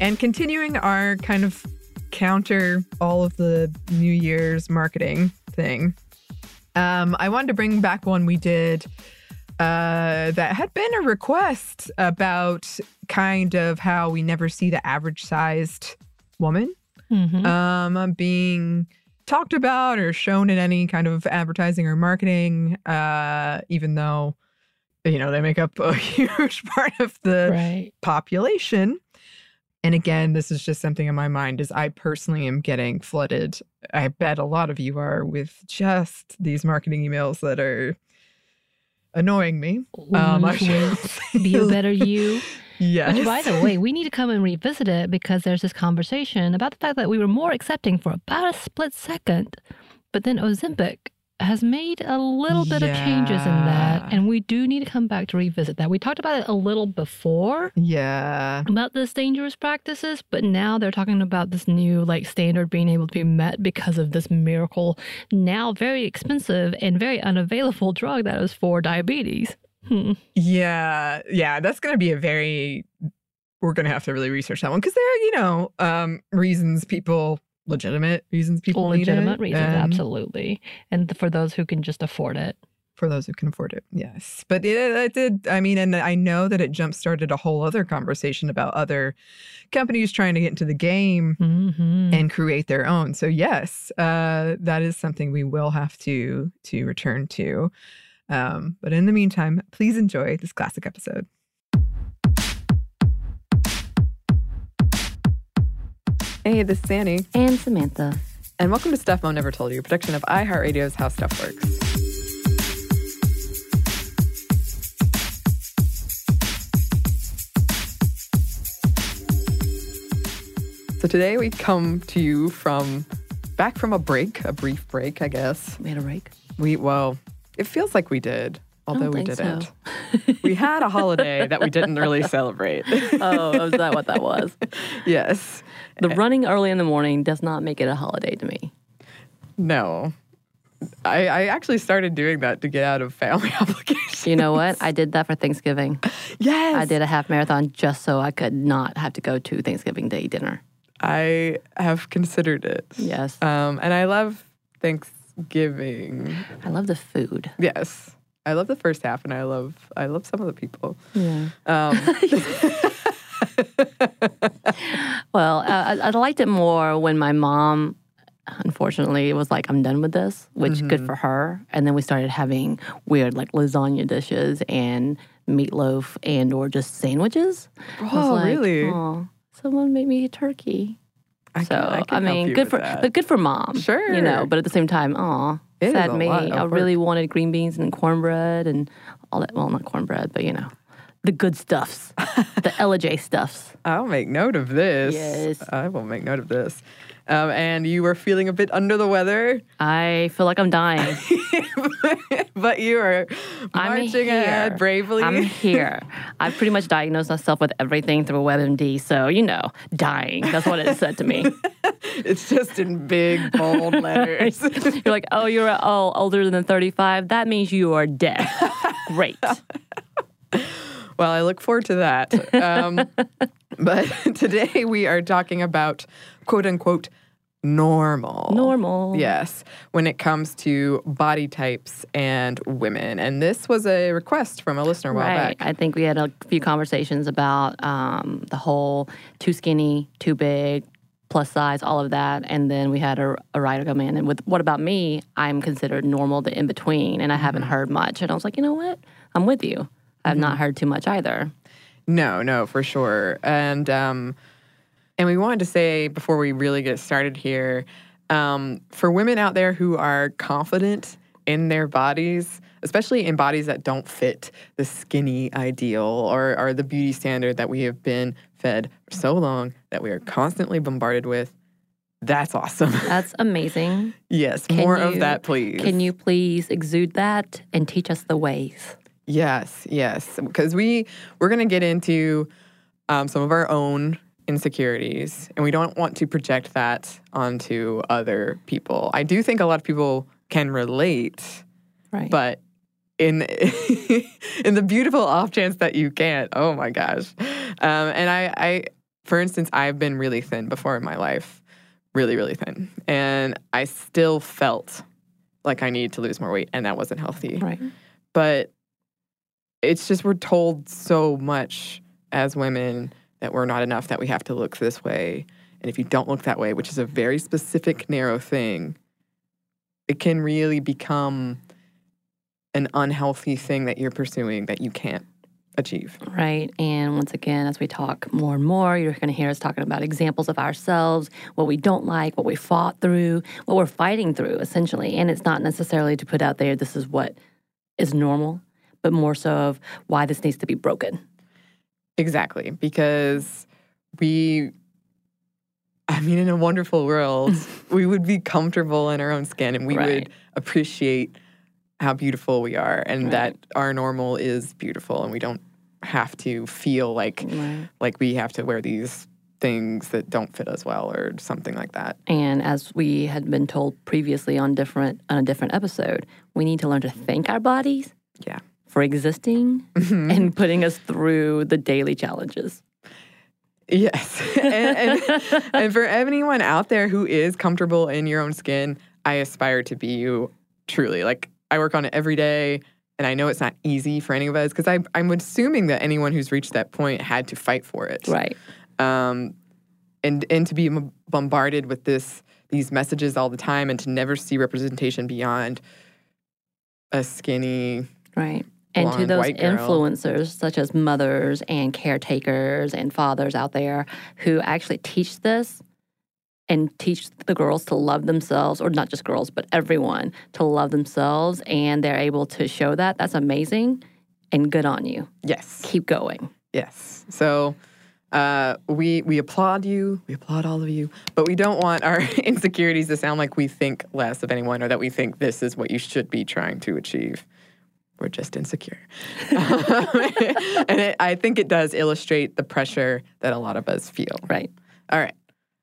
And continuing our kind of counter all of the New Year's marketing thing, um, I wanted to bring back one we did uh, that had been a request about kind of how we never see the average sized woman Mhm. um, being talked about or shown in any kind of advertising or marketing, uh, even though, you know, they make up a huge part of the right. population. And again, this is just something in my mind is I personally am getting flooded. I bet a lot of you are with just these marketing emails that are annoying me. Um, I be a better you. yes. Which, by the way, we need to come and revisit it because there's this conversation about the fact that we were more accepting for about a split second, but then Ozempic has made a little bit of changes in that, and we do need to come back to revisit that. We talked about it a little before yeah. about this dangerous practices, but now they're talking about this new like standard being able to be met because of this miracle, now very expensive and very unavailable drug that is for diabetes. Hmm. Yeah, yeah, that's going to be a very. We're going to have to really research that one because there are, you know, um, reasons people, legitimate reasons people need legitimate it, reasons, and absolutely. And for those who can just afford it. For those who can afford it, yes. But it, it did. I mean, and I know that it jump started a whole other conversation about other companies trying to get into the game Mm-hmm. and create their own. So yes, uh, that is something we will have to to return to. Um, but in the meantime, please enjoy this classic episode. Hey, this is Annie, and Samantha. and welcome to Stuff Mom Never Told You, a production of iHeartRadio's How Stuff Works. So today we come to you from back from a break, a brief break, I guess. We had a break. We well, it feels like we did, although we didn't. we had a holiday that we didn't really celebrate. Oh, is that what that was? yes. The running early in the morning does not make it a holiday to me. No. I, I actually started doing that to get out of family obligations. You know what? I did that for Thanksgiving. Yes. I did a half marathon just so I could not have to go to Thanksgiving Day dinner. I have considered it. Yes. Um, and I love Thanksgiving. I love the food. Yes. I love the first half and I love I love some of the people. Yeah. Um, Well, uh, I, I liked it more when my mom, unfortunately, was like, I'm done with this, which good for her. And then we started having weird like lasagna dishes and meatloaf and or just sandwiches. I Oh, like, really? "Aw, someone made me a turkey. I so can- I I, can help mean, good for that. but good for mom. Sure, you know. But at the same time, oh, sad me. I really wanted green beans and cornbread and all that. Well, not cornbread, but you know, the good stuffs, the LJ stuffs. I'll make note of this. Yes. I will make note of this. Um, and you were feeling a bit under the weather, I feel like I'm dying. but you are marching here. ahead bravely. I'm here. I've pretty much diagnosed myself with everything through WebMD, so you know, dying. That's what it said to me. it's just in big bold letters. You're like, oh, you're oh, older than 35. That means you are dead. Great. Well, I look forward to that. Um, but today we are talking about quote unquote normal. Normal. Yes, when it comes to body types and women. And this was a request from a listener a while Right. back. I think we had a few conversations about um, the whole too skinny, too big, plus size, all of that. And then we had a, a writer come in. And with what about me? I'm considered normal, the in between, and I haven't heard much. And I was like, you know what? I'm with you. I've not heard too much either. No, no, for sure. And um, and we wanted to say before we really get started here, um, for women out there who are confident in their bodies, especially in bodies that don't fit the skinny ideal or, or the beauty standard that we have been fed for so long that we are constantly bombarded with, that's awesome. That's amazing. yes, Can more of that, please. Can you please exude that and teach us the ways? Yes, yes, because we we're gonna get into um, some of our own insecurities, and we don't want to project that onto other people. I do think a lot of people can relate, Right. but in in the beautiful off chance that you can't, oh my gosh! Um, and I, I, for instance, I've been really thin before in my life, really, really thin, and I still felt like I needed to lose more weight, and that wasn't healthy right. but it's just we're told so much as women that we're not enough that we have to look this way and if you don't look that way which is a very specific narrow thing it can really become an unhealthy thing that you're pursuing that you can't achieve Right. And once again, as we talk more and more, you're going to hear us talking about examples of ourselves, what we don't like, what we fought through, what we're fighting through, essentially. And it's not necessarily to put out there, this is what is normal, but more so of why this needs to be broken. exactly because we i mean in a wonderful world we would be comfortable in our own skin and we Right. would appreciate how beautiful we are and Right. that our normal is beautiful and we don't have to feel like Right. like we have to wear these things that don't fit us well or something like that. And as we had been told previously on different on a different episode, we need to learn to thank our bodies Yeah. For existing and putting us through the daily challenges. Yes. and, and, and for anyone out there who is comfortable in your own skin, I aspire to be you truly. Like I work on it every day and I know it's not easy for any of us because I'm assuming that anyone who's reached that point had to fight for it. Right. um, and and to be m- bombarded with this these messages all the time and to never see representation beyond a skinny Right. And to those influencers, such as mothers and caretakers and fathers out there who actually teach this and teach the girls to love themselves, or not just girls, but everyone to love themselves, and they're able to show that, that's amazing and good on you. yes. Keep going. yes. So uh, we we applaud you. We applaud all of you. But we don't want our insecurities to sound like we think less of anyone or that we think this is what you should be trying to achieve we're just insecure and it, i think it does illustrate the pressure that a lot of us feel Right. All right.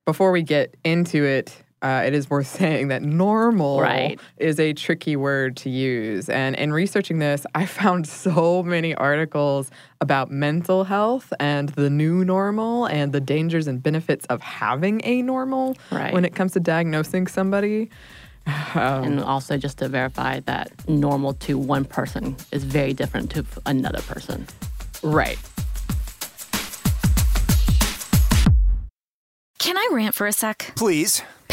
Before we get into it, uh, it is worth saying that normal Right. is a tricky word to use. And in researching this, I found so many articles about mental health and the new normal and the dangers and benefits of having a normal Right. when it comes to diagnosing somebody. Um, and also just to verify that normal to one person is very different to another person. Right. Can I rant for a sec? Please.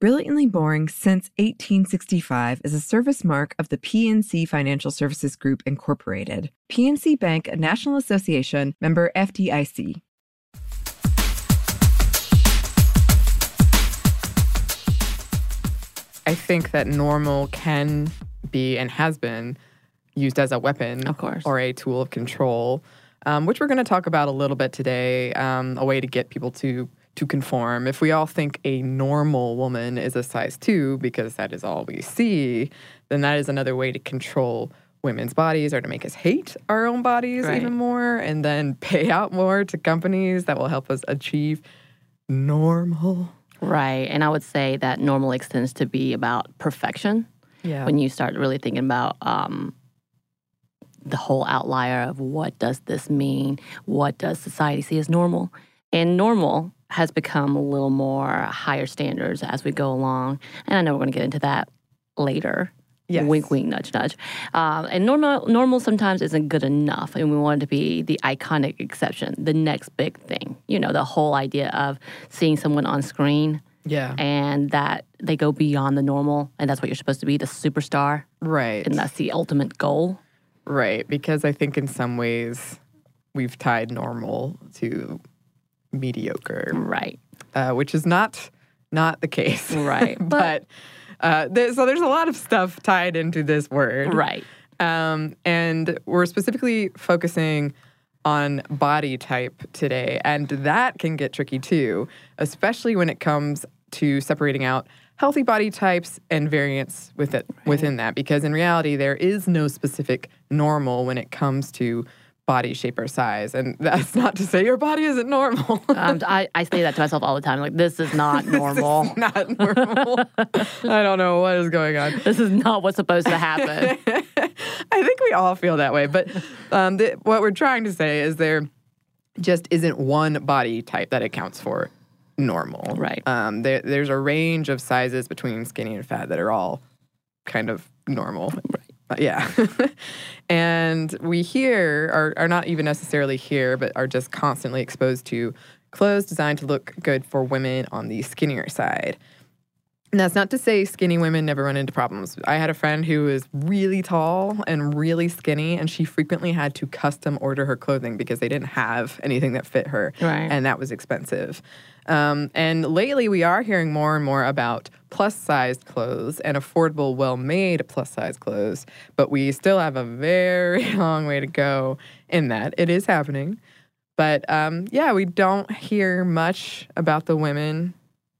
Brilliantly Boring Since 1865 is a service mark of the PNC Financial Services Group, Incorporated. PNC Bank, a National Association member FDIC. I think that normal can be and has been used as a weapon, Of course. or a tool of control, um, which we're going to talk about a little bit today. Um, a way to get people to to conform. If we all think a normal woman is a size two because that is all we see, then that is another way to control women's bodies or to make us hate our own bodies Right. even more, and then pay out more to companies that will help us achieve normal. Right. And I would say that normal extends to be about perfection. Yeah. When you start really thinking about um, the whole outlier of what does this mean? What does society see as normal? And normal has become a little more higher standards as we go along. And I know we're going to get into that later. Yes. Wink, wink, nudge, nudge. Um, and normal, normal sometimes isn't good enough, and we want it to be the iconic exception, the next big thing. You know, the whole idea of seeing someone on screen yeah. and that they go beyond the normal, and that's what you're supposed to be, the superstar, Right. and that's the ultimate goal. Right, because I think in some ways we've tied normal to mediocre, Right. uh, which is not not the case. Right. but uh, there, so there's a lot of stuff tied into this word. Right. Um, and we're specifically focusing on body type today, and that can get tricky too, especially when it comes to separating out healthy body types and variants with it within that. Because in reality, there is no specific normal when it comes to body shape or size, and that's not to say your body isn't normal. Um, I, I say that to myself all the time. Like, this is not normal. not normal. I don't know what is going on. this is not what's supposed to happen. I think we all feel that way. But um, the, what we're trying to say is there just isn't one body type that accounts for normal. Right. Um, there, there's a range of sizes between skinny and fat that are all kind of normal. Right. Yeah. and we here are, are not even necessarily here, but are just constantly exposed to clothes designed to look good for women on the skinnier side. And that's not to say skinny women never run into problems. I had a friend who was really tall and really skinny, and she frequently had to custom order her clothing because they didn't have anything that fit her. Right. And that was expensive. Um, and lately, we are hearing more and more about plus sized clothes and affordable, well made plus size clothes. But we still have a very long way to go in that. It is happening. But um, yeah, we don't hear much about the women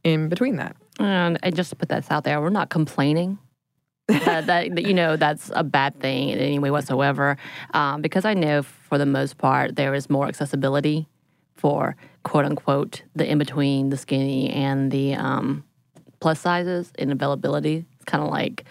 in between that. And, and just to put that out there, we're not complaining. that, that, that, you know that's a bad thing in any way whatsoever, um, because I know for the most part there is more accessibility for quote unquote the in between the skinny and the um, plus sizes in availability. It's kind of like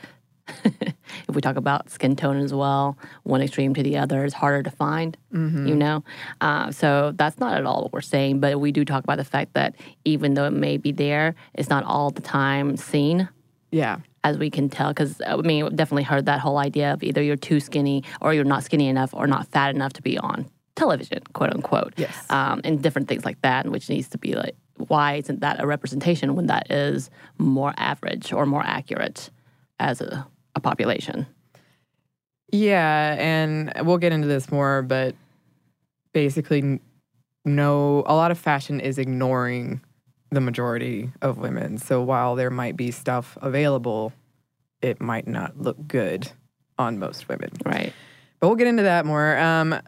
if we talk about skin tone as well, one extreme to the other is harder to find, Mm-hmm. you know? Uh, so that's not at all what we're saying, but we do talk about the fact that even though it may be there, it's not all the time seen Yeah. as we can tell. Because, I mean, we've definitely heard that whole idea of either you're too skinny or you're not skinny enough or not fat enough to be on television, quote unquote. Yes. Um, and different things like that, which needs to be like, why isn't that a representation when that is more average or more accurate as a, a population? Yeah, and we'll get into this more, but basically, no, a lot of fashion is ignoring the majority of women. So while there might be stuff available, it might not look good on most women. Right. But we'll get into that more. Um,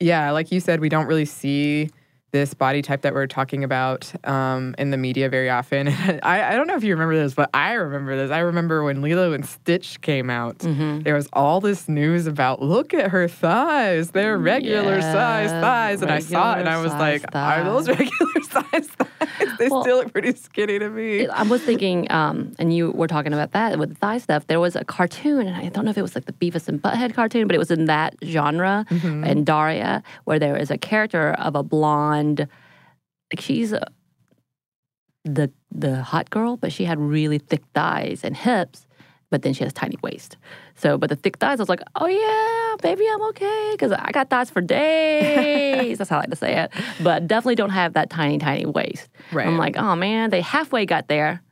yeah, like you said, we don't really see this body type that we're talking about um, in the media very often. I, I don't know if you remember this, but I remember this. I remember when Lilo and Stitch came out, Mm-hmm. there was all this news about look at her thighs. They're regular size thighs. And I saw it and I was like, size are those regular size thighs? They Well, still look pretty skinny to me. I was thinking, um, and you were talking about that with the thigh stuff. There was a cartoon, and I don't know if it was like the Beavis and Butthead cartoon, but it was in that genre Mm-hmm. in Daria, where there is a character of a blonde, like she's a, the the hot girl, but she had really thick thighs and hips, but then she has tiny waist. So, but the thick thighs, I was like, oh yeah, baby, I'm okay because I got thighs for days. That's how I like to say it. But definitely don't have that tiny, tiny waist. Right. I'm like, oh man, they halfway got there.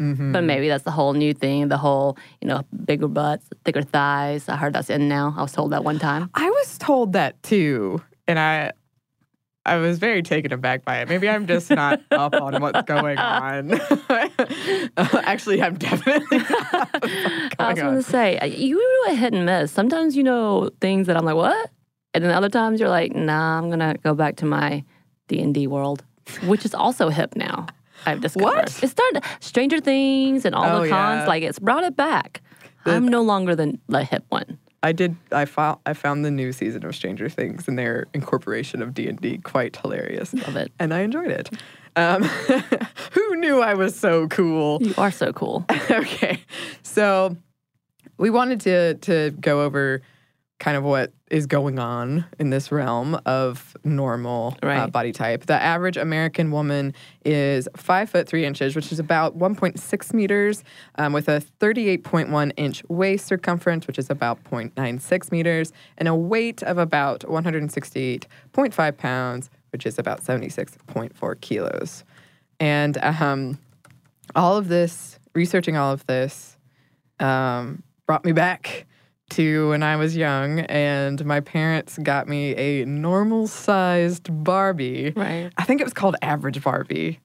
Mm-hmm. But maybe that's the whole new thing, the whole, you know, bigger butts, thicker thighs. I heard that's in now. I was told that one time. I was told that too, and I I was very taken aback by it. Maybe I'm just not up on what's going on. Actually, I'm definitely I was going to say, you do a hit and miss. Sometimes you know things that I'm like, what? And then other times you're like, nah, I'm going to go back to my D&D world, which is also hip now. I've discovered. What? It started Stranger Things and all Oh, the cons, yeah. like it's brought it back. I'm no longer the, the hip one. I did. I found. I found the new season of Stranger Things and their incorporation of D and D quite hilarious. Love it. and I enjoyed it. Um, who knew I was so cool? You are so cool. okay. So we wanted to to go over kind of what is going on in this realm of normal uh, body type. The average American woman is five foot three inches, which is about 1.6 meters, um, with a 38.1 inch waist circumference, which is about 0.96 meters, and a weight of about 168.5 pounds, which is about 76.4 kilos. And um, all of this, researching all of this, um, brought me back to when I was young, and my parents got me a normal sized Barbie. Right. I think it was called Average Barbie.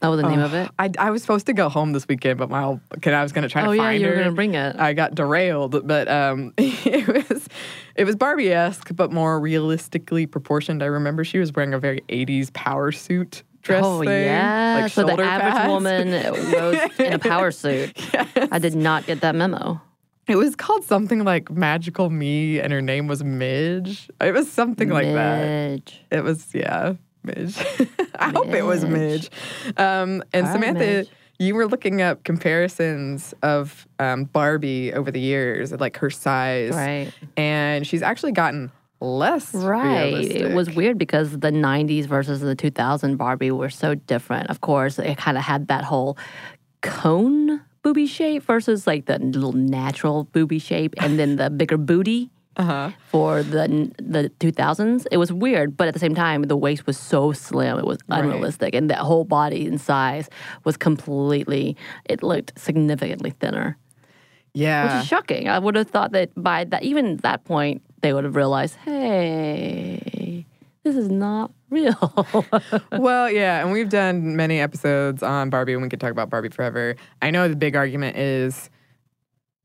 That was the name of it. I, I was supposed to go home this weekend, but my whole, kid, I was going to try Oh to yeah, find you were gonna bring it. I got derailed, but um, it was it was Barbie esque, but more realistically proportioned. I remember she was wearing a very '80s power suit dress. Oh thing, yeah, like so the average pads. woman goes in a power suit. I did not get that memo. It was called something like Magical Me, and her name was Midge. It was something like that. Midge. It was yeah, Midge. I hope it was Midge. Um, and All right, Samantha, Midge. you were looking up comparisons of um, Barbie over the years, like her size, Right. And she's actually gotten less. Right. It was weird because the 90s versus the 2000 Barbie were so different. Of course, it kind of had that whole cone booby shape versus like the little natural booby shape and then the bigger booty. Uh-huh. For the the 2000s, it was weird, but at the same time, the waist was so slim, it was unrealistic, and that whole body and size was completely. It looked significantly thinner. Yeah, which is shocking. I would have thought that by that even that point they would have realized, hey, this is not real. well, yeah, and we've done many episodes on Barbie, and we could talk about Barbie forever. I know the big argument is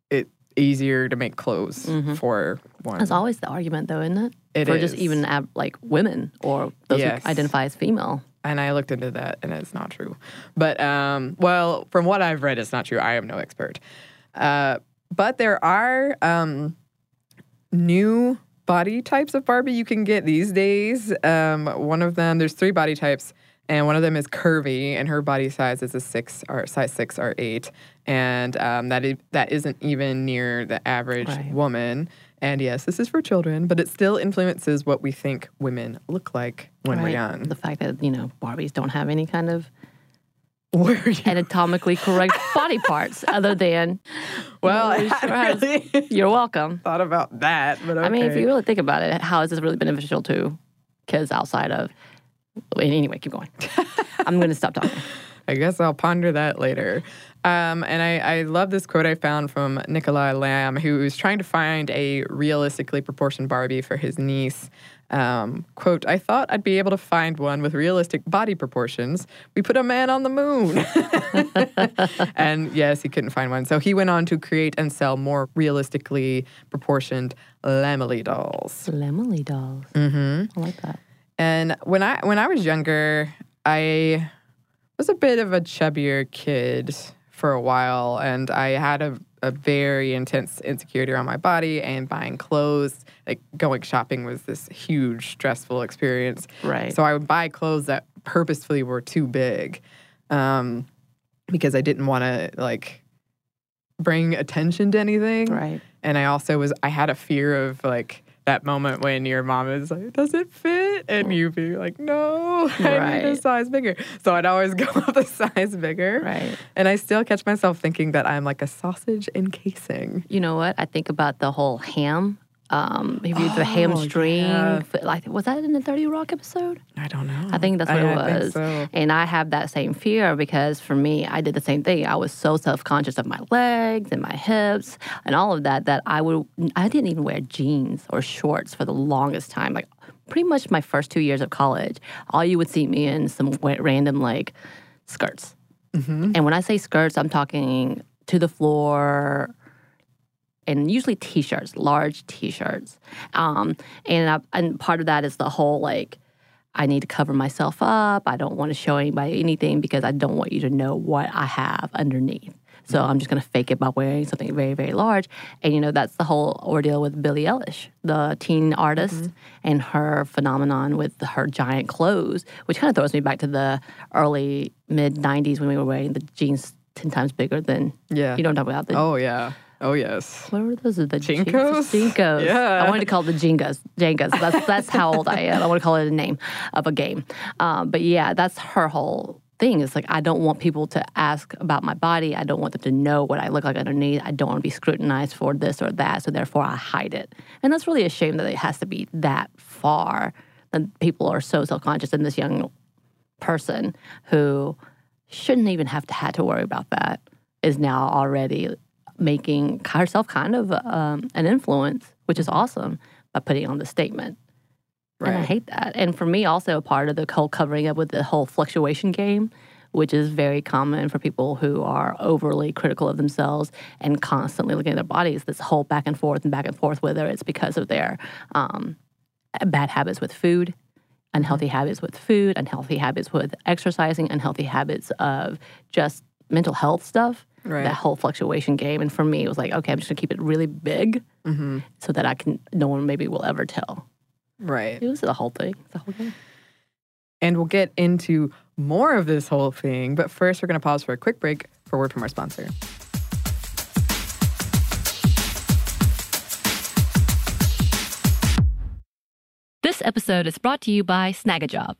it easier to make clothes for one. That's always the argument, though, isn't it? It For just even ab- like women or those Yes. who identify as female. and I looked into that, and it's not true. But um, well, from what I've read, it's not true. I am no expert. Uh, but there are um, new body types of Barbie you can get these days. Um, one of them, there's three body types. and one of them is curvy, and her body size is a six or size six or eight, and um, that is, that isn't even near the average Right. woman. And yes, this is for children, but it still influences what we think women look like when we're young. The fact that, you know, Barbies don't have any kind of Where are you? Anatomically correct body parts other than, Well, It sure really you're welcome. thought about that, but okay. I mean, if you really think about it, how is this really beneficial to kids outside of. Anyway, keep going. I'm going to stop talking. I guess I'll ponder that later. Um, and I, I love this quote I found from Nickolay Lamm, who was trying to find a realistically proportioned Barbie for his niece. Um, quote, I thought I'd be able to find one with realistic body proportions. We put a man on the moon. and yes, he couldn't find one. So he went on to create and sell more realistically proportioned Lammily dolls. Lammily dolls. Mm-hmm. I like that. And when I when I was younger, I was a bit of a chubbier kid for a while, and I had a, a very intense insecurity around my body and buying clothes. Like going shopping was this huge stressful experience. Right. So I would buy clothes that purposefully were too big, um, because I didn't want to like bring attention to anything. Right. And I also was I had a fear of like that moment when your mom is like, "Does it fit?" and you be like, "No, I need a size bigger." So I'd always go up a size bigger. Right. And I still catch myself thinking that I'm like a sausage encasing. You know what? I think about the whole ham. Um, if you the hamstring, yeah. like was that in the Thirty Rock episode? I don't know. I think that's what it I think was. so. And I have that same fear because for me, I did the same thing. I was so self conscious of my legs and my hips and all of that that I would I didn't even wear jeans or shorts for the longest time. Like pretty much my first two years of college, all you would see me in some random like skirts. Mm-hmm. And when I say skirts, I'm talking to the floor and usually t-shirts, large t-shirts. Um, and I, and part of that is the whole like I need to cover myself up. I don't want to show anybody anything because I don't want you to know what I have underneath. So I'm just going to fake it by wearing something very, very large. And, you know, that's the whole ordeal with Billie Eilish, the teen artist, and her phenomenon with her giant clothes, which kind of throws me back to the early, mid 90s when we were wearing the jeans 10 times bigger than, Yeah. you know what I'm about? The, Oh yeah. Oh yes. what were those? The JNCOs? JNCOs. Yeah. I wanted to call it the Jengas. Jengas. That's that's how old I am. I want to call it a name of a game. Um, but yeah, that's her whole thing. It's like I don't want people to ask about my body. I don't want them to know what I look like underneath. I don't want to be scrutinized for this or that. So therefore, I hide it. And that's really a shame that it has to be that far. That people are so self conscious in this young person who shouldn't even have to had to worry about that is now already making herself kind of um, an influence, which is awesome, by putting on the statement. And I hate that. And for me, also a part of the whole covering up with the whole fluctuation game, which is very common for people who are overly critical of themselves and constantly looking at their bodies. This whole back and forth and back and forth, whether it's because of their um, bad habits with food, unhealthy habits with food, unhealthy habits with exercising, unhealthy habits of just mental health stuff. Right. That whole fluctuation game. And for me, it was like, okay, I'm just gonna keep it really big mm-hmm. so that I can, no one maybe will ever tell. Right. It was the whole thing. The whole game. And we'll get into more of this whole thing, but first we're going to pause for a quick break for a word from our sponsor. This episode is brought to you by Snagajob.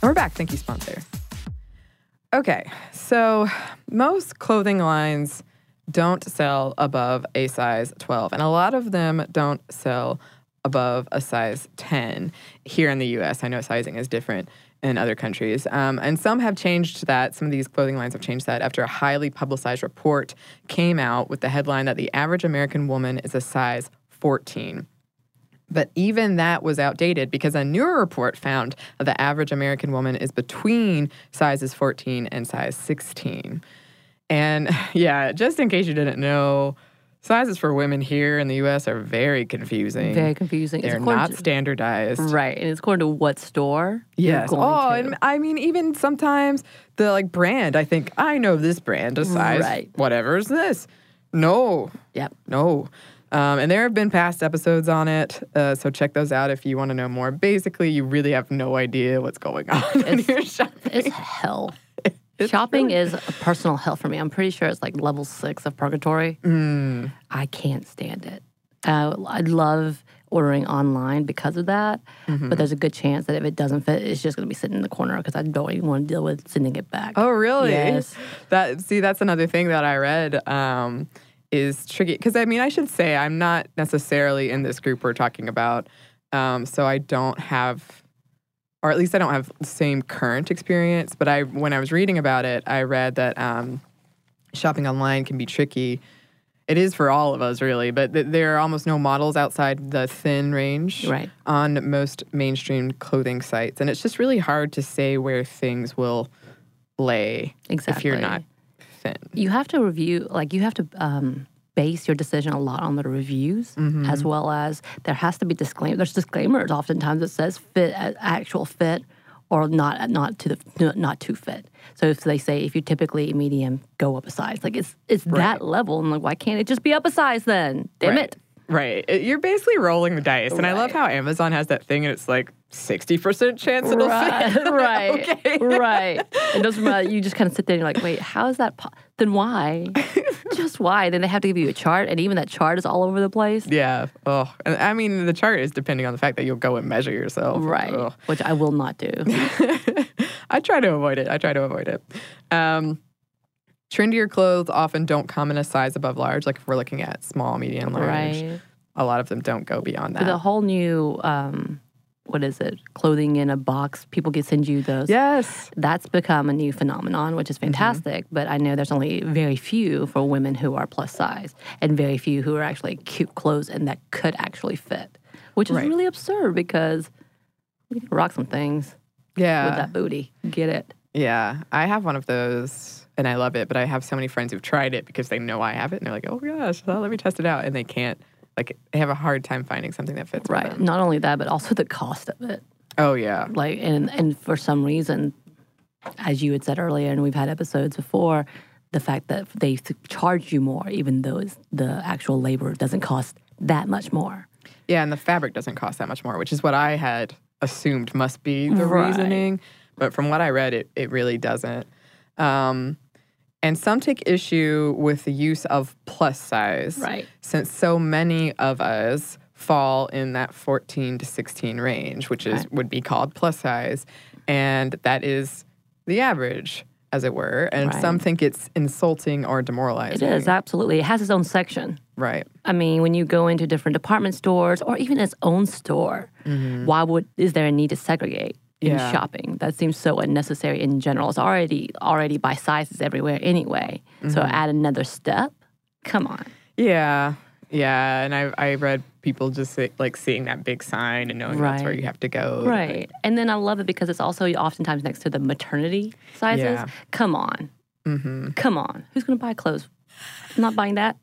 And we're back. Thank you, sponsor. Okay, so most clothing lines don't sell above a size 12, and a lot of them don't sell above a size 10 here in the US. I know sizing is different in other countries. Um, and some have changed that. Some of these clothing lines have changed that after a highly publicized report came out with the headline that the average American woman is a size 14. But even that was outdated because a newer report found that the average American woman is between sizes 14 and size 16. And yeah, just in case you didn't know, sizes for women here in the US are very confusing. Very confusing. They're not to- standardized. Right, and it's according to what store? Yes. Oh, to. and I mean, even sometimes the like brand, I think, I know this brand, a size, Right. whatever is this. No, Yep. no. Um, and there have been past episodes on it, uh, so check those out if you want to know more. Basically, you really have no idea what's going on when It's- you're shopping. It's hell. Shopping is a personal hell for me. I'm pretty sure it's like level six of purgatory. Mm. I can't stand it. Uh, I love ordering online because of that, Mm-hmm. but there's a good chance that if it doesn't fit, it's just going to be sitting in the corner because I don't even want to deal with sending it back. Oh, really? Yes. That see, that's another thing that I read um, is tricky because I mean, I should say I'm not necessarily in this group we're talking about, um, so I don't have, or at least I don't have the same current experience. But I, when I was reading about it, I read that um, shopping online can be tricky. It is for all of us, really, but th- there are almost no models outside the thin range Right. on most mainstream clothing sites. And it's just really hard to say where things will lay if you're not thin. you have to review like you have to um, base your decision a lot on the reviews Mm-hmm. as well as there has to be disclaimer there's disclaimers oftentimes that says fit uh, actual fit or not not to the not too fit so if they say if you typically medium go up a size like it's it's that level and like why can't it just be up a size then damn right. it Right. It- You're basically rolling the dice. And I love how Amazon has that thing and it's like 60% chance it'll right, fit. right, okay. right. It doesn't matter. You just kind of sit there and you're like, wait, how is that? Po- then why? just why? Then they have to give you a chart, and even that chart is all over the place. Yeah. Oh, and I mean, the chart is depending on the fact that you'll go and measure yourself. Right, Ugh. which I will not do. I try to avoid it. I try to avoid it. Um, trendier clothes often don't come in a size above large. Like if we're looking at small, medium, large, right. a lot of them don't go beyond With a that. whole new, um, what is it? Clothing in a box. People can send you those. Yes. That's become a new phenomenon, which is fantastic. But I know there's only very few for women who are plus size, and very few who are actually cute clothes and that could actually fit, which is Right. really absurd because you can rock some things Yeah. with that booty. Get it? Yeah. I have one of those and I love it, but I have so many friends who've tried it because they know I have it and they're like, oh gosh, well, let me test it out. And they can't, like, they have a hard time finding something that fits Right. Not only that, but also the cost of it. Oh, yeah. like and and for some reason as you had said earlier and we've had episodes before the fact that they charge you more even though the actual labor doesn't cost that much more Yeah. And the fabric doesn't cost that much more, which is what I had assumed must be the Right. reasoning. But from what I read, it, it really doesn't. Um, and some take issue with the use of plus size. Right. Since so many of us fall in that 14 to 16 range, which is Right. would be called plus size. And that is the average, as it were. And some think it's insulting or demoralizing. It is absolutely it has its own section Right. i mean when you go into different department stores or even its own store mm-hmm. why would is there a need to segregate in. Yeah. shopping that seems so unnecessary in general it's already already by sizes everywhere anyway so Mm-hmm. add another step come on Yeah. Yeah, and I I read people just say, like seeing that big sign and knowing that's where you have to go. Right. And then I love it because it's also oftentimes next to the maternity sizes. Yeah. Come on. Mm-hmm. Come on. Who's going to buy clothes? I'm not buying that.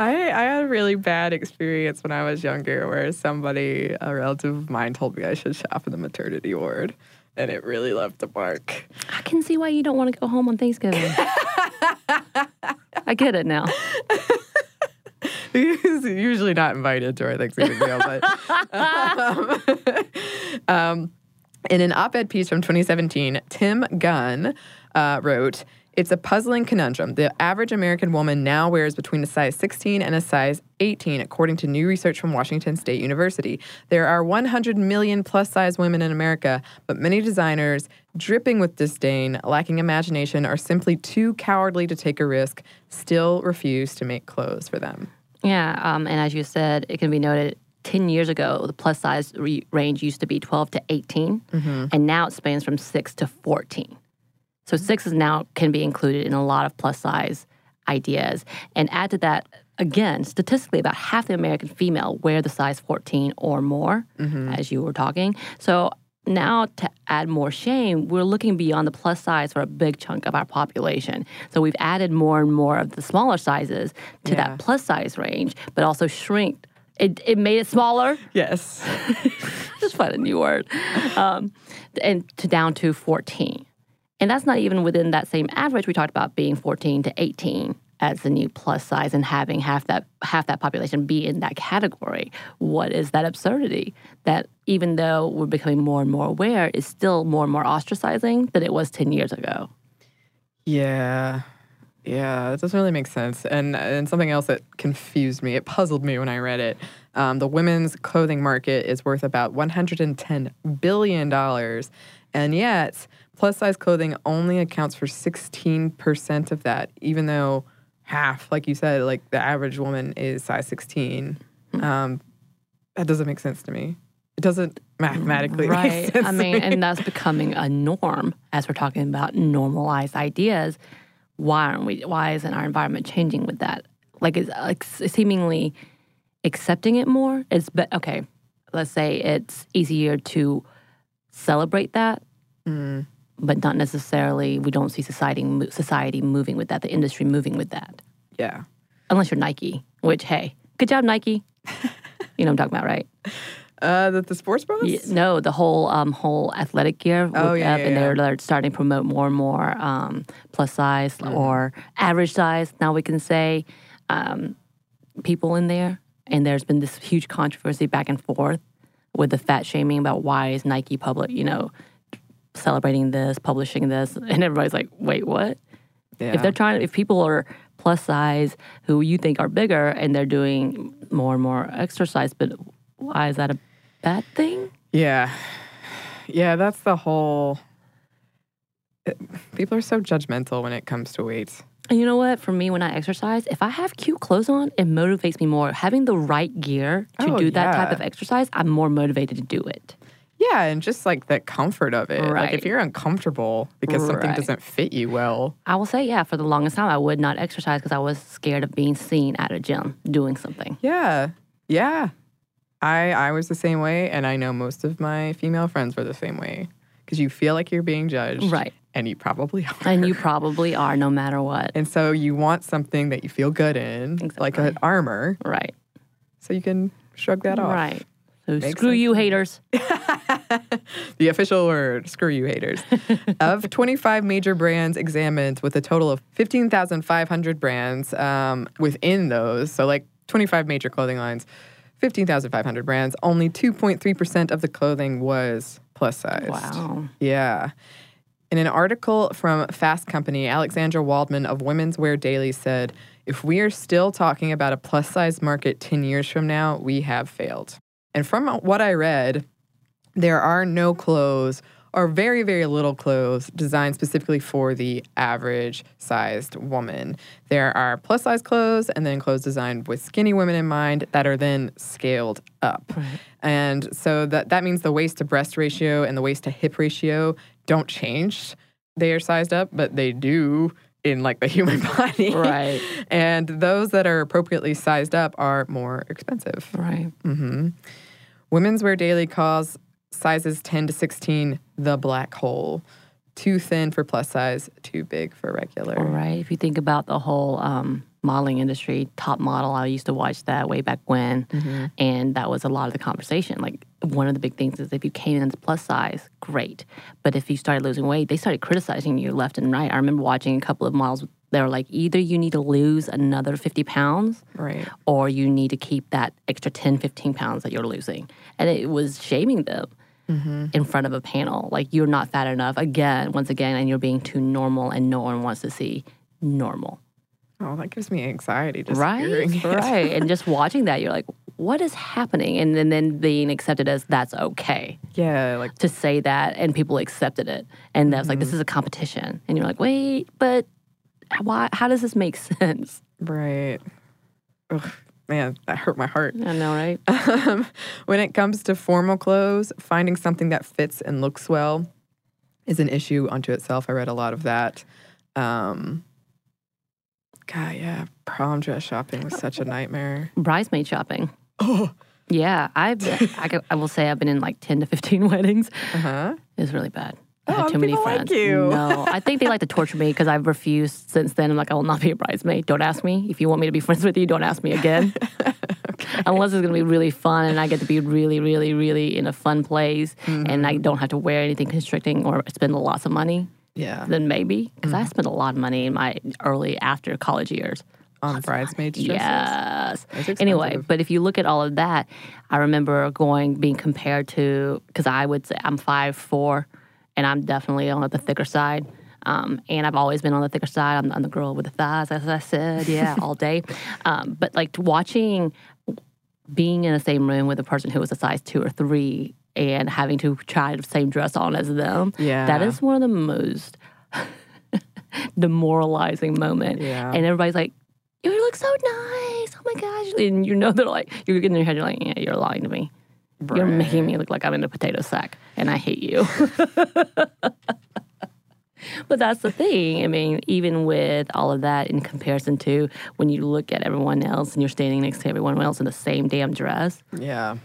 I I had a really bad experience when I was younger where somebody, a relative of mine, told me I should shop in the maternity ward. And it really left a mark. I can see why you don't want to go home on Thanksgiving. I get it now. He's usually not invited to our Thanksgiving meal, but um, um, in an op-ed piece from 2017, Tim Gunn uh, wrote, "It's a puzzling conundrum. The average American woman now wears between a size 16 and a size 18, according to new research from Washington State University. There are 100 million plus-size women in America, but many designers." Dripping with disdain, lacking imagination, are simply too cowardly to take a risk, still refuse to make clothes for them. Yeah. Um, and as you said, it can be noted 10 years ago, the plus size re- range used to be 12 to 18, and now it spans from 6 to 14. So 6 is now can be included in a lot of plus size ideas. And add to that, again, statistically, about half the American female wear the size 14 or more, as you were talking. So now to add more shame, we're looking beyond the plus size for a big chunk of our population. So we've added more and more of the smaller sizes to Yeah. that plus size range, but also shrink. It, it made it smaller. Yes. Just find a new word. Um, and to down to 14. And that's not even within that same average we talked about being 14 to 18 as the new plus size and having half that half that population be in that category. What is that absurdity? That even though we're becoming more and more aware, is still more and more ostracizing than it was 10 years ago. Yeah. Yeah, it doesn't really make sense. And and something else that confused me, it puzzled me when I read it. Um, the women's clothing market is worth about 110 billion dollars, and yet plus size clothing only accounts for 16 percent of that, even though half, like you said, like the average woman is size 16. Um, that doesn't make sense to me. It doesn't mathematically make right. I mean, me. and that's becoming a norm as we're talking about normalized ideas. Why aren't we? Why isn't our environment changing with that? Like, it's like seemingly accepting it more. It's but okay. Let's say it's easier to celebrate that, Mm. But not necessarily. We don't see society society moving with that. The industry moving with that, yeah. unless you're Nike. Which, hey, good job, Nike. you know what I'm talking about, right? Uh, the, the sports bras? Yeah, no, the whole um, whole athletic gear. Oh, yeah, up, yeah, and they're, they're starting to promote more and more um, plus size Mm-hmm. or average size. Now we can say um, people in there, and there's been this huge controversy back and forth with the fat shaming about why is Nike public, you know, celebrating this, publishing this, and everybody's like, wait, what? Yeah. If they're trying, if people are plus size who you think are bigger and they're doing more and more exercise, but why is that a bad thing? Yeah. Yeah, that's the whole. it- people are so judgmental when it comes to weight. And you know what? For me, when I exercise, if I have cute clothes on, it motivates me more. Having the right gear to Oh, do that type of exercise, I'm more motivated to do it. Yeah, and just like the comfort of it. Like Right. if you're uncomfortable because something doesn't fit you well. I will say, yeah, for the longest time, I would not exercise because I was scared of being seen at a gym doing something. Yeah. Yeah. I I was the same way and I know most of my female friends were the same way because you feel like you're being judged. Right. And you probably are. And you probably are, no matter what. And so you want something that you feel good in, like an armor, Right. so you can shrug that off. Right. So Makes screw sense you, haters. The official word, screw you haters. of 25 major brands examined with a total of 15,500 brands um, within those, so like 25 major clothing lines, 15,500 brands, only 2.3% of the clothing was plus size. Wow. Yeah. In an article from Fast Company, Alexandra Waldman of Women's Wear Daily said, If we are still talking about a plus size market 10 years from now, we have failed. And from what I read, there are no clothes or very, very little clothes designed specifically for the average sized woman. There are plus size clothes and then clothes designed with skinny women in mind that are then scaled up. And so that, that means the waist to breast ratio and the waist to hip ratio don't change. They are sized up, but they do in like the human body. Right. and those that are appropriately sized up are more expensive. Right. Mm-hmm. Women's wear daily calls sizes 10 to 16 the black hole. Too thin for plus size, too big for regular. Right. If you think about the whole um, modeling industry, top model, I used to watch that way back when, mm-hmm. and that was a lot of the conversation. Like one of the big things is if you came in as plus size, great, but if you started losing weight, they started criticizing you left and right. I remember watching a couple of models. They were like, either you need to lose another 50 pounds Right. or you need to keep that extra 10, 15 pounds that you're losing. And it was shaming them mm-hmm. in front of a panel. Like, you're not fat enough, again, once again, and you're being too normal, and no one wants to see normal. Oh, that gives me anxiety just right? hearing it. Right. and just watching that, you're like, what is happening? And then, then being accepted as that's okay Yeah, like to say that, and people accepted it. And that's like, this is a competition. And you're like, wait, but why? How does this make sense? right. Ugh, man, that hurt my heart. I know, right? Um, when it comes to formal clothes, finding something that fits and looks well is an issue unto itself. I read a lot of that. Um, God, yeah, prom dress shopping was such a nightmare. Bridesmaid shopping. Oh, Yeah, I've I, could- I will say I've been in like ten to fifteen weddings. uh huh. It's really bad. I Oh, have too many like friends. you. No, I think they like to torture me because I've refused since then. I'm like, I will not be a bridesmaid. Don't ask me. If you want me to be friends with you, don't ask me again. Unless it's going to be really fun and I get to be really, really, really in a fun place and Mm-hmm. I don't have to wear anything constricting or spend lots of money, Yeah, then maybe. Because Mm-hmm. I spent a lot of money in my early after college years. on bridesmaids dresses. Yes. Anyway, but if you look at all of that, I remember going being compared to because I would say I'm five four, and I'm definitely on the thicker side. Um, and I've always been on the thicker side. I'm, I'm the girl with the thighs, as I said, yeah, all day. Um, but like watching, being in the same room with a person who was a size two or three, and having to try the same dress on as them, Yeah. That is one of the most demoralizing moment. Yeah. And everybody's like, you look so nice. Oh my gosh. And you know, they're like, you're in your head, you're like, yeah, you're lying to me. You're making me look like I'm in a potato sack and I hate you. but that's the thing. I mean, even with all of that in comparison to when you look at everyone else and you're standing next to everyone else in the same damn dress, Yeah.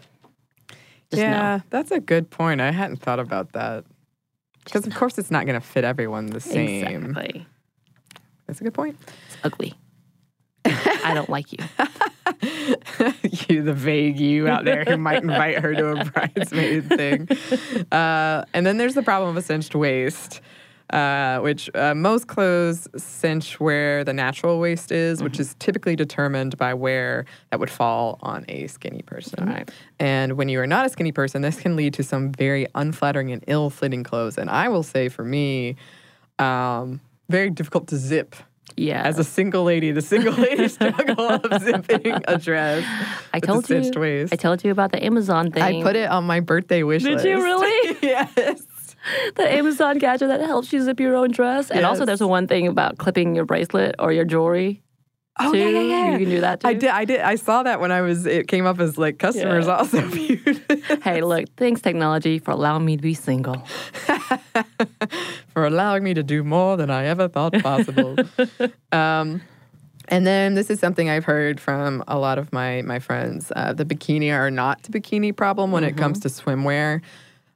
Just yeah, know. that's a good point. I hadn't thought about that. Because, of course, it's not going to fit everyone the same. Exactly. That's a good point. It's ugly. I don't like you. you, the vague you out there who might invite her to a bridesmaid thing. Uh, and then there's the problem of a cinched waist, uh, which uh, most clothes cinch where the natural waist is, which is typically determined by where that would fall on a skinny person. Right. And when you are not a skinny person, this can lead to some very unflattering and ill-fitting clothes. And I will say, for me, um, very difficult to zip. Yeah. As a single lady, the single lady struggle of zipping a dress. I told you. waist. I told you about the Amazon thing. I put it on my birthday wish Did list. Did you really? yes. the Amazon gadget that helps you zip your own dress. And also, there's one thing about clipping your bracelet or your jewelry. Oh too. yeah, yeah, yeah. You can do that too. I did. I did. I saw that when I was. It came up as like customers Yeah. also viewed Hey, look, thanks technology for allowing me to be single. for allowing me to do more than I ever thought possible. um, and then this is something I've heard from a lot of my my friends. Uh, the bikini or not bikini problem when it comes to swimwear.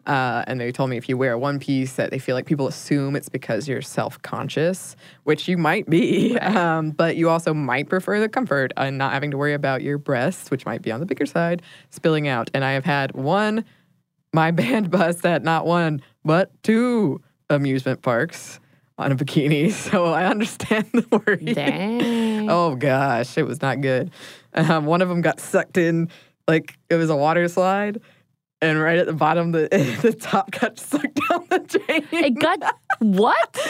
Uh, and they told me if you wear a one piece, that they feel like people assume it's because you're self conscious, which you might be. Um, but you also might prefer the comfort and not having to worry about your breasts, which might be on the bigger side, spilling out. And I have had one my band bust at not one, but two amusement parks on a bikini. So I understand the worry. Dang. Oh gosh, it was not good. Um, one of them got sucked in, like it was a water slide, and right at the bottom, the the top got sucked down the drain. It got what?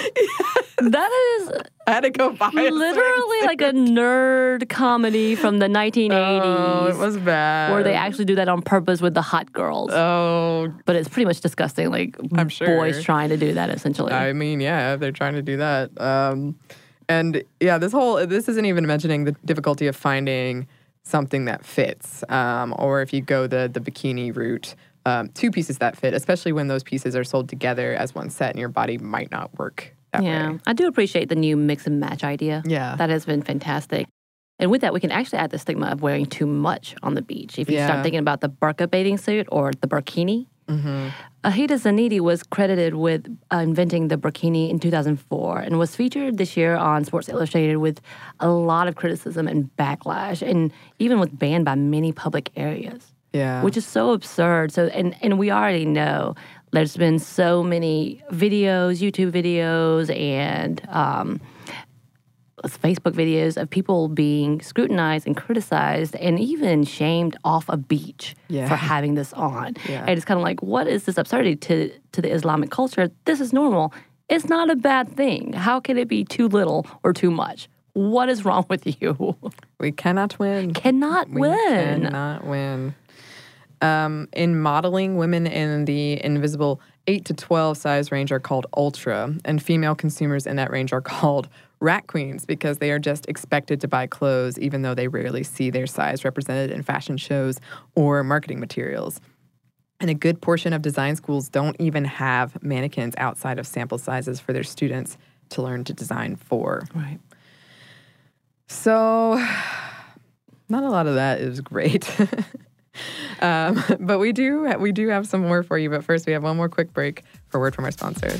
That is I had to go buy it. literally like a nerd comedy from the 1980s. Oh, it was bad. where they actually do that on purpose with the hot girls. Oh, but it's pretty much disgusting. Like I'm sure. boys trying to do that essentially. I mean, yeah, they're trying to do that. Um, and yeah, this whole this isn't even mentioning the difficulty of finding something that fits, um, or if you go the the bikini route, um, two pieces that fit, especially when those pieces are sold together as one set, and your body might not work that yeah, way. I do appreciate the new mix and match idea. Yeah. That has been fantastic. And with that, we can actually add the stigma of wearing too much on the beach. If you Yeah. start thinking about the burqa bathing suit or the burkini, Mm-hmm. Aheda Zanetti was credited with uh, inventing the burkini in 2004 and was featured this year on Sports Illustrated with a lot of criticism and backlash, and even was banned by many public areas Yeah. which is so absurd. So, and and we already know there's been so many videos, YouTube videos, and um, Facebook videos of people being scrutinized and criticized, and even shamed off a beach Yeah. for having this on. Yeah. And it's kind of like, what is this absurdity to to the Islamic culture? This is normal. It's not a bad thing. How can it be too little or too much? What is wrong with you? we cannot win. Cannot we win. cannot win. Um, in modeling, women in the invisible 8 to 12 size range are called ultra, and female consumers in that range are called rat queens because they are just expected to buy clothes even though they rarely see their size represented in fashion shows or marketing materials. And a good portion of design schools don't even have mannequins outside of sample sizes for their students to learn to design for. Right. So, not a lot of that is great. um, but we do we do have some more for you. But first, we have one more quick break for word from our sponsor.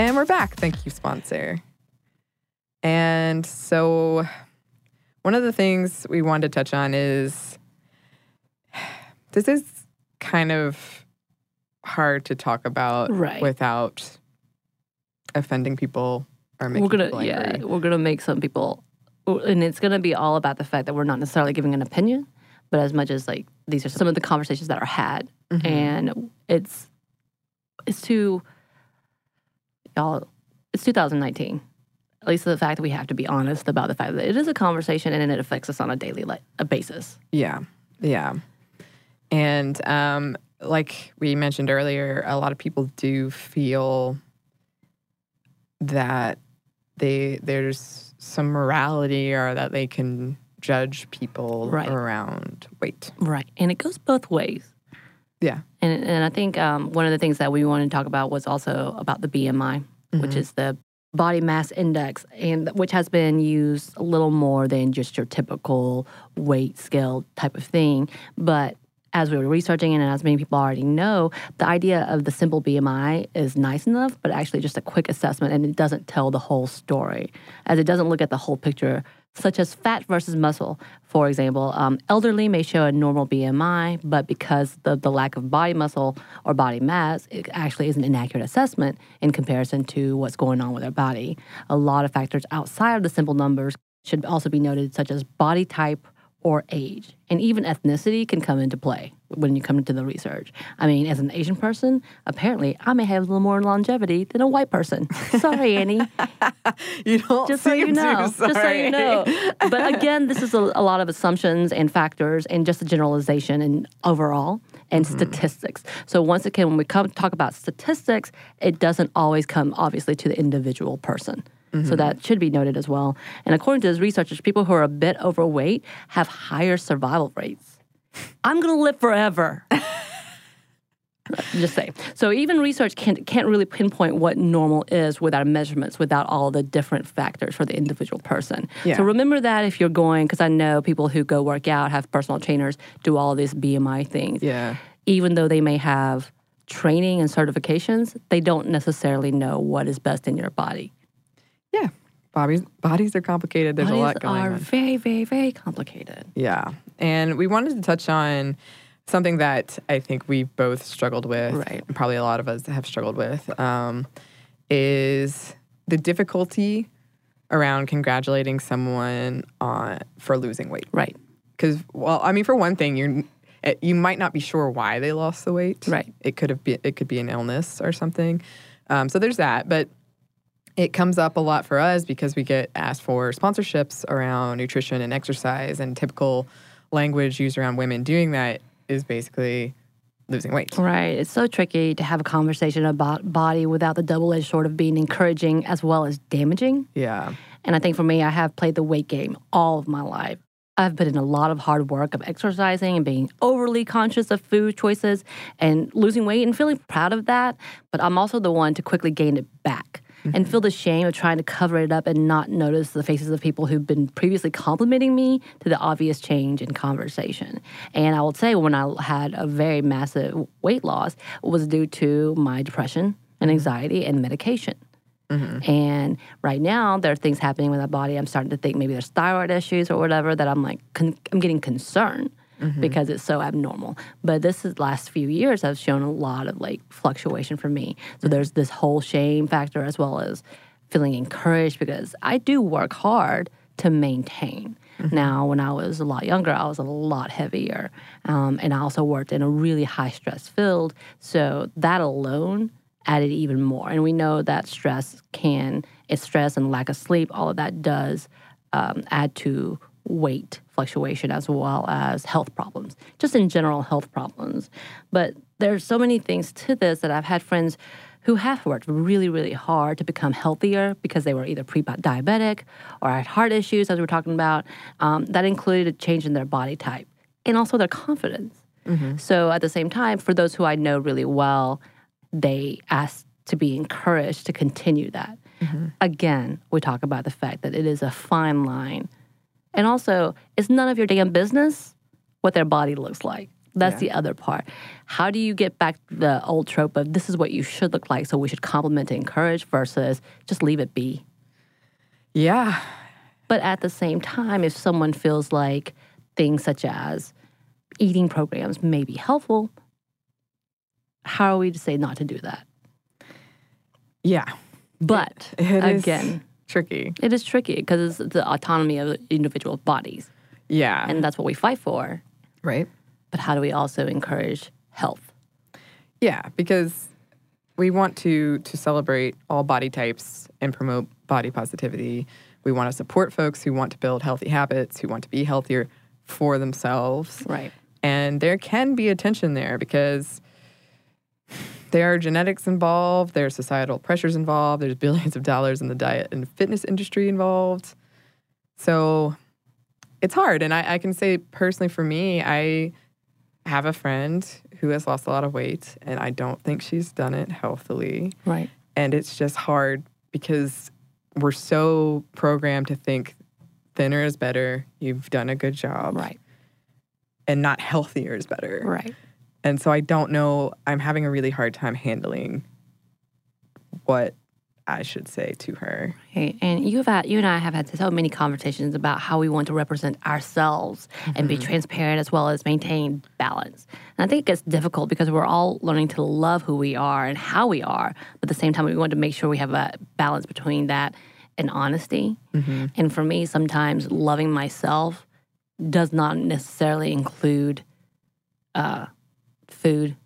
And we're back. Thank you, sponsor. And so, one of the things we wanted to touch on is this is kind of hard to talk about Right. without offending people or making we're gonna people yeah we're gonna make some people and it's gonna be all about the fact that we're not necessarily giving an opinion but as much as like these are some of the conversations that are had Mm-hmm. and it's it's too y'all it's 2019 at least the fact that we have to be honest about the fact that it is a conversation and it affects us on a daily a basis Yeah, yeah. And um, like we mentioned earlier, a lot of people do feel that they there's some morality or that they can judge people Right. around weight. right and it goes both ways Yeah. And, and I think um, one of the things that we wanted to talk about was also about the BMI, which is the body mass index, and which has been used a little more than just your typical weight scale type of thing. But as we were researching it, and as many people already know, the idea of the simple BMI is nice enough, but actually just a quick assessment, and it doesn't tell the whole story, as it doesn't look at the whole picture such as fat versus muscle. For example, um, elderly may show a normal BMI, but because of the lack of body muscle or body mass, it actually is an inaccurate assessment in comparison to what's going on with their body. A lot of factors outside of the simple numbers should also be noted, such as body type or age, and even ethnicity can come into play when you come into the research. I mean, as an Asian person, apparently I may have a little more longevity than a white person. Sorry, Anney. You don't just so you know. Just so you know. But again, this is a, a lot of assumptions and factors and just a generalization and overall and mm-hmm. statistics. So once again, when we come talk about statistics, it doesn't always come obviously to the individual person. So mm-hmm. that should be noted as well. And according to this researchers, people who are a bit overweight have higher survival rates. I'm going to live forever. Just say. So even research can't can't really pinpoint what normal is without measurements, without all the different factors for the individual person. Yeah. So remember that if you're going, because I know people who go work out, have personal trainers, do all these BMI things. Yeah. Even though they may have training and certifications, they don't necessarily know what is best in your body. Yeah. Bodies, bodies are complicated. There's Bodies a lot going on. They are on. very, very, very complicated. Yeah. And we wanted to touch on something that I think we both struggled with, Right. and probably a lot of us have struggled with, um, is the difficulty around congratulating someone on for losing weight. Right. Because, well, I mean, for one thing, you're eh, you might not be sure why they lost the weight. Right. It could have been it could be an illness or something. Um, so there's that, but it comes up a lot for us because we get asked for sponsorships around nutrition and exercise, and typical language used around women doing that is basically losing weight. Right. It's so tricky to have a conversation about body without the double edged sword of being encouraging as well as damaging. Yeah. And I think for me, I have played the weight game all of my life. I've put in a lot of hard work of exercising and being overly conscious of food choices and losing weight and feeling proud of that. But I'm also the one to quickly gain it back and feel mm-hmm. the shame of trying to cover it up and not notice the faces of people who've been previously complimenting me to the obvious change in conversation. And I will say, when I had a very massive weight loss, it was due to my depression and mm-hmm. anxiety and medication. Mm-hmm. And right now, there are things happening with my body. I'm starting to think maybe there's thyroid issues or whatever that I'm like, con- I'm getting concerned because it's so abnormal. But this is last few years have shown a lot of like fluctuation for me. So there's this whole shame factor as well as feeling encouraged because I do work hard to maintain. Now, when I was a lot younger, I was a lot heavier. Um, and I also worked in a really high stress field. So that alone added even more. And we know that stress can, it's stress and lack of sleep, all of that does um, add to weight fluctuation as well as health problems, just in general health problems. But there's so many things to this that I've had friends who have worked really, really hard to become healthier because they were either pre-diabetic or had heart issues, as we we're talking about. Um, that included a change in their body type and also their confidence. So at the same time, for those who I know really well, they ask to be encouraged to continue that. Again, we talk about the fact that it is a fine line. And also, it's none of your damn business what their body looks like. That's the other part. How do you get back the old trope of this is what you should look like, so we should compliment and encourage versus just leave it be? Yeah. But at the same time, if someone feels like things such as eating programs may be helpful, how are we to say not to do that? Yeah. But It is again, tricky. it is tricky because it's the autonomy of individual bodies, Yeah. and that's what we fight for. right. But how do we also encourage health? Yeah, because we want to to celebrate all body types and promote body positivity. We want to support folks who want to build healthy habits, who want to be healthier for themselves. Right. And there can be a tension there because there are genetics involved, there are societal pressures involved, there's billions of dollars in the diet and fitness industry involved. So it's hard. And I, I can say personally for me, I have a friend who has lost a lot of weight, and I don't think she's done it healthily. Right. And it's just hard because we're so programmed to think thinner is better, you've done a good job, Right. and not healthier is better. Right. And so I don't know, I'm having a really hard time handling what I should say to her. Right. And you've had, you and I have had so many conversations about how we want to represent ourselves and be transparent as well as maintain balance. And I think it gets difficult because we're all learning to love who we are and how we are, but at the same time, we want to make sure we have a balance between that and honesty. And for me, sometimes loving myself does not necessarily include uh, food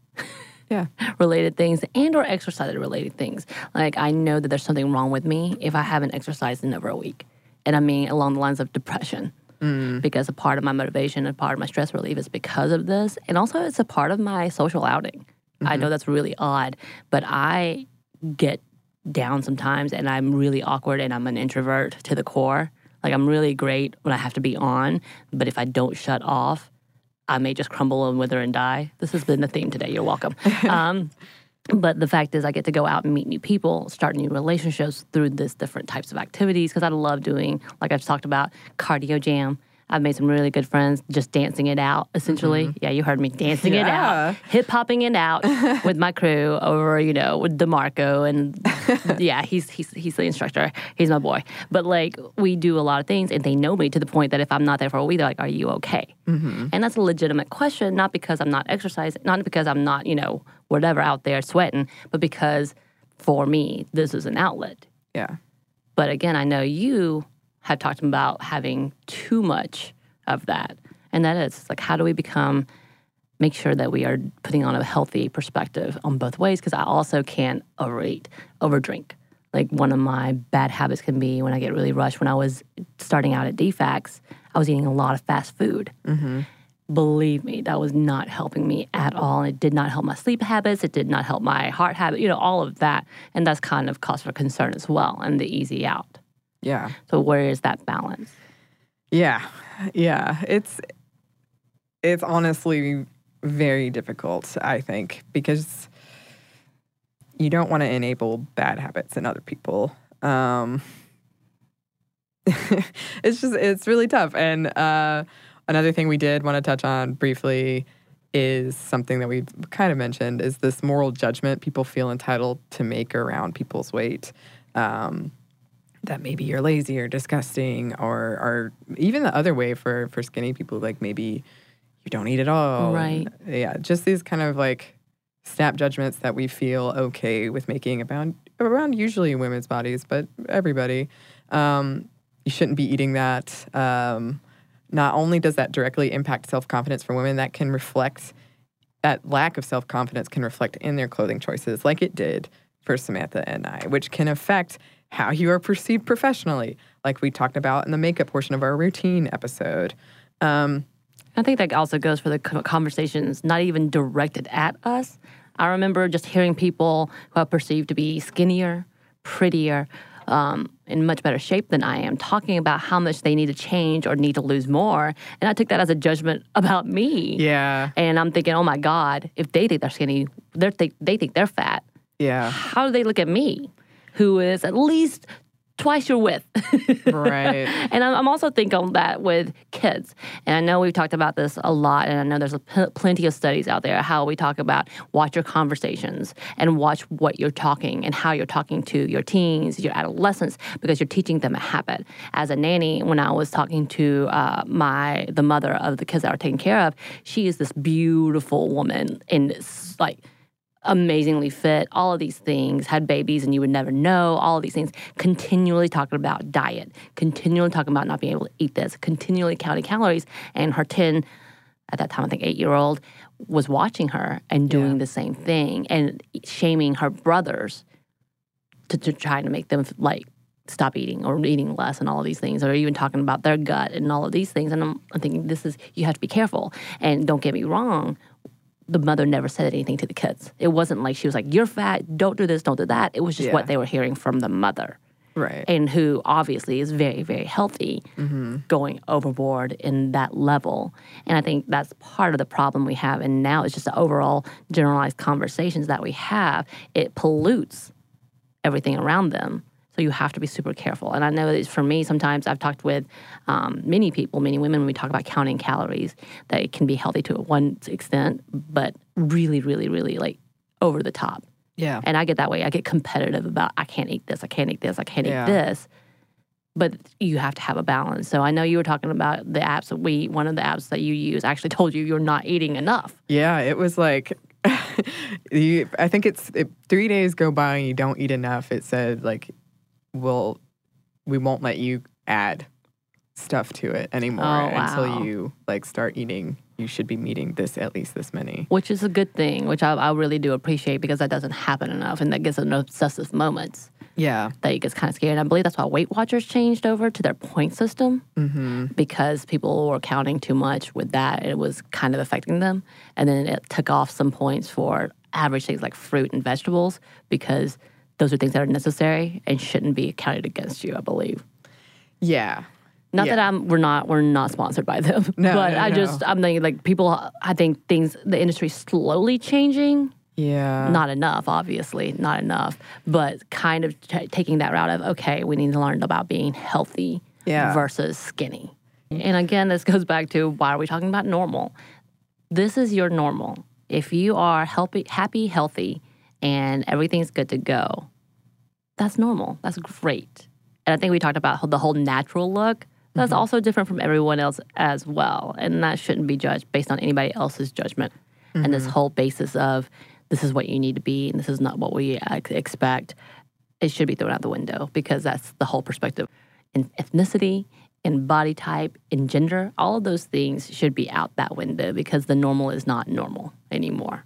Yeah. related things and or exercise related things. Like I know that there's something wrong with me if I haven't exercised in over a week. And I mean along the lines of depression. Mm. Because a part of my motivation and part of my stress relief is because of this. And also it's a part of my social outing. I mm-hmm. know that's really odd, but I get down sometimes and I'm really awkward and I'm an introvert to the core. Like I'm really great when I have to be on, but if I don't shut off, I may just crumble and wither and die. This has been the theme today. You're welcome. Um, but the fact is, I get to go out and meet new people, start new relationships through this different types of activities because I love doing, like I've talked about, cardio jam. I've made some really good friends just dancing it out, essentially. Mm-hmm. Yeah, you heard me dancing it out, hip hopping it out with my crew over, you know, with DeMarco. And yeah, he's, he's, he's the instructor. He's my boy. But like, we do a lot of things and they know me to the point that if I'm not there for a week, they're like, Are you okay? Mm-hmm. And that's a legitimate question, not because I'm not exercising, not because I'm not, you know, whatever out there sweating, but because for me, this is an outlet. Yeah. But again, I know you have talked about having too much of that. And that is like, how do we become, make sure that we are putting on a healthy perspective on both ways? Because I also can't overeat, overdrink. Like one of my bad habits can be when I get really rushed. When I was starting out at DFAX, I was eating a lot of fast food. Mm-hmm. Believe me, that was not helping me at all. It did not help my sleep habits. It did not help my heart habit, you know, all of that. And that's kind of cause for concern as well and the easy out. Yeah. So where is that balance? Yeah. Yeah. It's it's honestly very difficult, I think, because you don't want to enable bad habits in other people. Um it's just it's really tough. And uh another thing we did want to touch on briefly is something that we've kind of mentioned is this moral judgment people feel entitled to make around people's weight. Um, that maybe you're lazy or disgusting or or even the other way for for skinny people like maybe you don't eat at all. Right. And, yeah just these kind of like snap judgments that we feel okay with making about around usually women's bodies but everybody. Um, you shouldn't be eating that. Um, not only does that directly impact self-confidence for women that can reflect that lack of self-confidence can reflect in their clothing choices like it did for Samantha and I, which can affect how you are perceived professionally, like we talked about in the makeup portion of our routine episode. Um, I think that also goes for the conversations not even directed at us. I remember just hearing people who are perceived to be skinnier, prettier, um, in much better shape than I am, talking about how much they need to change or need to lose more. And I took that as a judgment about me. yeah, And I'm thinking, oh my God, if they think they're skinny, they're think, they think they're fat. yeah, How do they look at me, who is at least twice your width? right. And I'm I'm also thinking that with kids. And I know we've talked about this a lot, and I know there's pl- plenty of studies out there how we talk about watch your conversations and watch what you're talking and how you're talking to your teens, your adolescents, because you're teaching them a habit. As a nanny, when I was talking to uh, my the mother of the kids that are taken care of, she is this beautiful woman and it's like amazingly fit, all of these things, had babies and you would never know, all of these things, continually talking about diet, continually talking about not being able to eat this, continually counting calories. And her 10, at that time, I think eight year old, was watching her and doing the same thing and shaming her brothers to, to try to make them like stop eating or eating less and all of these things, or even talking about their gut and all of these things. And I'm, I'm thinking, this is, you have to be careful. And don't get me wrong, the mother never said anything to the kids. It wasn't like she was like, you're fat, don't do this, don't do that. It was just Yeah. what they were hearing from the mother. Right. And who obviously is very, very healthy, mm-hmm. going overboard in that level. And I think that's part of the problem we have. And now it's just the overall generalized conversations that we have. It pollutes everything around them. So you have to be super careful. And I know that for me, sometimes I've talked with um, many people, many women, when we talk about counting calories, that it can be healthy to a one extent, but really, really, really like over the top. Yeah. And I get that way. I get competitive about I can't eat this, I can't eat this, I can't Yeah. eat this. But you have to have a balance. So I know you were talking about the apps that we one of the apps that you use actually told you you're not eating enough. Yeah, it was like, you, I think it's it, three days go by and you don't eat enough. It said like, we'll, we won't let you add stuff to it anymore Oh, wow. until you like start eating. You should be meeting this at least this many. Which is a good thing, which I, I really do appreciate because that doesn't happen enough and that gives an obsessive moments Yeah. that it gets kind of scary. And I believe that's why Weight Watchers changed over to their point system Mm-hmm. because people were counting too much with that. It was kind of affecting them. And then it took off some points for average things like fruit and vegetables because those are things that are necessary and shouldn't be counted against you, I believe. Yeah. Not Yeah. that I'm we're not we're not sponsored by them. No, but no, I no. just I'm thinking like people I think things the industry's slowly changing. Yeah. Not enough, obviously, not enough, but kind of t- taking that route of okay, we need to learn about being healthy Yeah. versus skinny. And again, this goes back to why are we talking about normal? This is your normal. If you are healthy, happy, healthy, and everything's good to go, that's normal. That's great. And I think we talked about the whole natural look. That's mm-hmm. also different from everyone else as well. And that shouldn't be judged based on anybody else's judgment. And this mm-hmm. whole basis of this is what you need to be and this is not what we ex- expect, it should be thrown out the window because that's the whole perspective. In ethnicity, in body type, in gender, all of those things should be out that window because the normal is not normal anymore.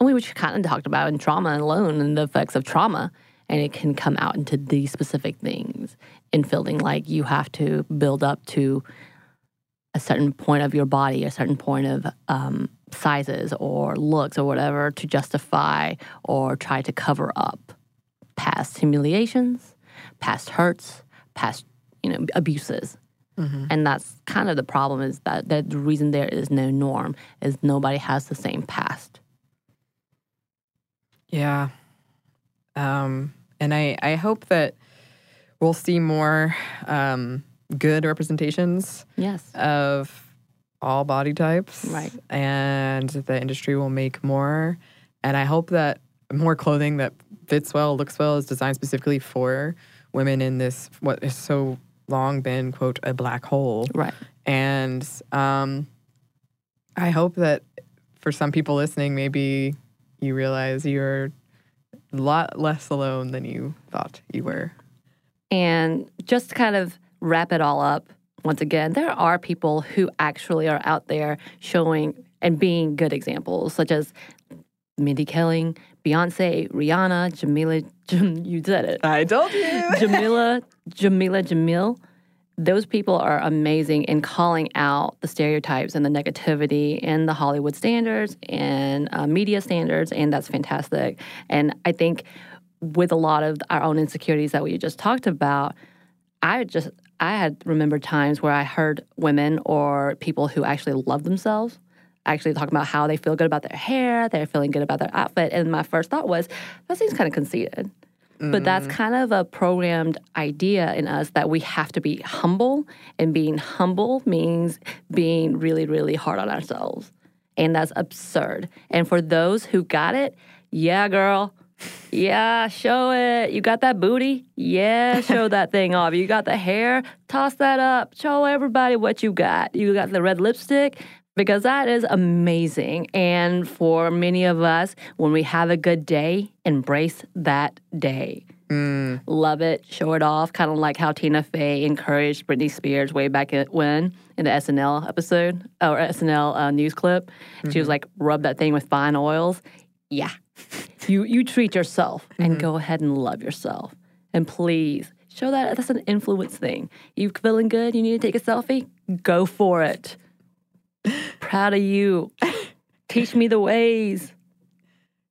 And we which kind of talked about in trauma alone and the effects of trauma, and it can come out into these specific things in feeling like you have to build up to a certain point of your body, a certain point of um, sizes or looks or whatever to justify or try to cover up past humiliations, past hurts, past you know abuses. And that's kind of the problem is that, that the reason there is no norm is nobody has the same past. Yeah. Um, and I, I hope that we'll see more um, good representations Yes. of all body types. Right. And the industry will make more. And I hope that more clothing that fits well, looks well, is designed specifically for women in this, what has so long been, quote, a black hole. Right. And um, I hope that for some people listening, maybe you realize you're a lot less alone than you thought you were. And just to kind of wrap it all up, once again, there are people who actually are out there showing and being good examples, such as Mindy Kaling, Beyonce, Rihanna, Jamila, Jam, you said it, I told you. Jamila, Jamila Jamil. Those people are amazing in calling out the stereotypes and the negativity and the Hollywood standards and uh, media standards, and that's fantastic. And I think with a lot of our own insecurities that we just talked about, I just I had remembered times where I heard women or people who actually love themselves actually talking about how they feel good about their hair, they're feeling good about their outfit, and my first thought was that seems kind of conceited. But that's mm-hmm. kind of a programmed idea in us that we have to be humble, and being humble means being really, really hard on ourselves. And that's absurd. And for those who got it, yeah, girl, yeah, show it. You got that booty? Yeah, show that thing off. You got the hair? Toss that up. Show everybody what you got. You got the red lipstick? Because that is amazing. And for many of us, when we have a good day, embrace that day. Mm. Love it, show it off, kind of like how Tina Fey encouraged Britney Spears way back when in the SNL episode or SNL uh, news clip. She was mm-hmm. like, rub that thing with fine oils. Yeah, you you treat yourself and mm-hmm. go ahead and love yourself. And please show that that's an influence thing. You feeling good? You need to take a selfie? Go for it. Proud of you. Teach me the ways.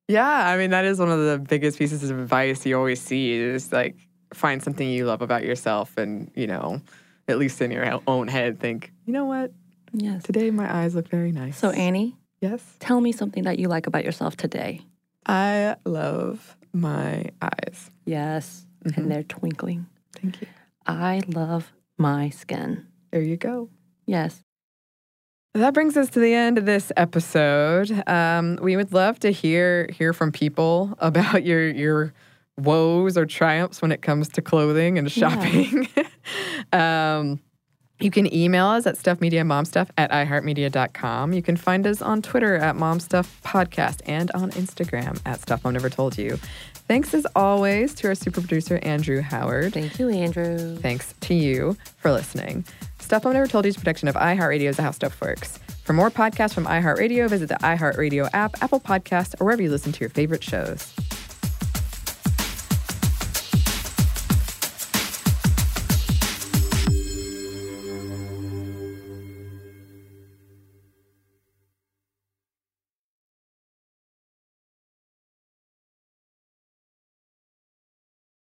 Yeah, I mean that is one of the biggest pieces of advice you always see is like find something you love about yourself and, you know, at least in your own head think, you know what? Yes. Today my eyes look very nice. So Anney, yes. tell me something that you like about yourself today. I love my eyes. Yes. And mm-hmm. they're twinkling. Thank you. I love my skin. There you go. Yes. That brings us to the end of this episode. Um, we would love to hear hear from people about your your woes or triumphs when it comes to clothing and shopping. um, you can email us at stuffmediamomstuff at iheartmedia.com. You can find us on Twitter at momstuffpodcast and on Instagram at Stuff Mom Never Told You. Thanks as always to our super producer, Andrew Howard. Thank you, Andrew. Thanks to you for listening. Stuff Mom Never Told You is production of iHeartRadio is How Stuff Works. For more podcasts from iHeartRadio, visit the iHeartRadio app, Apple Podcast, or wherever you listen to your favorite shows.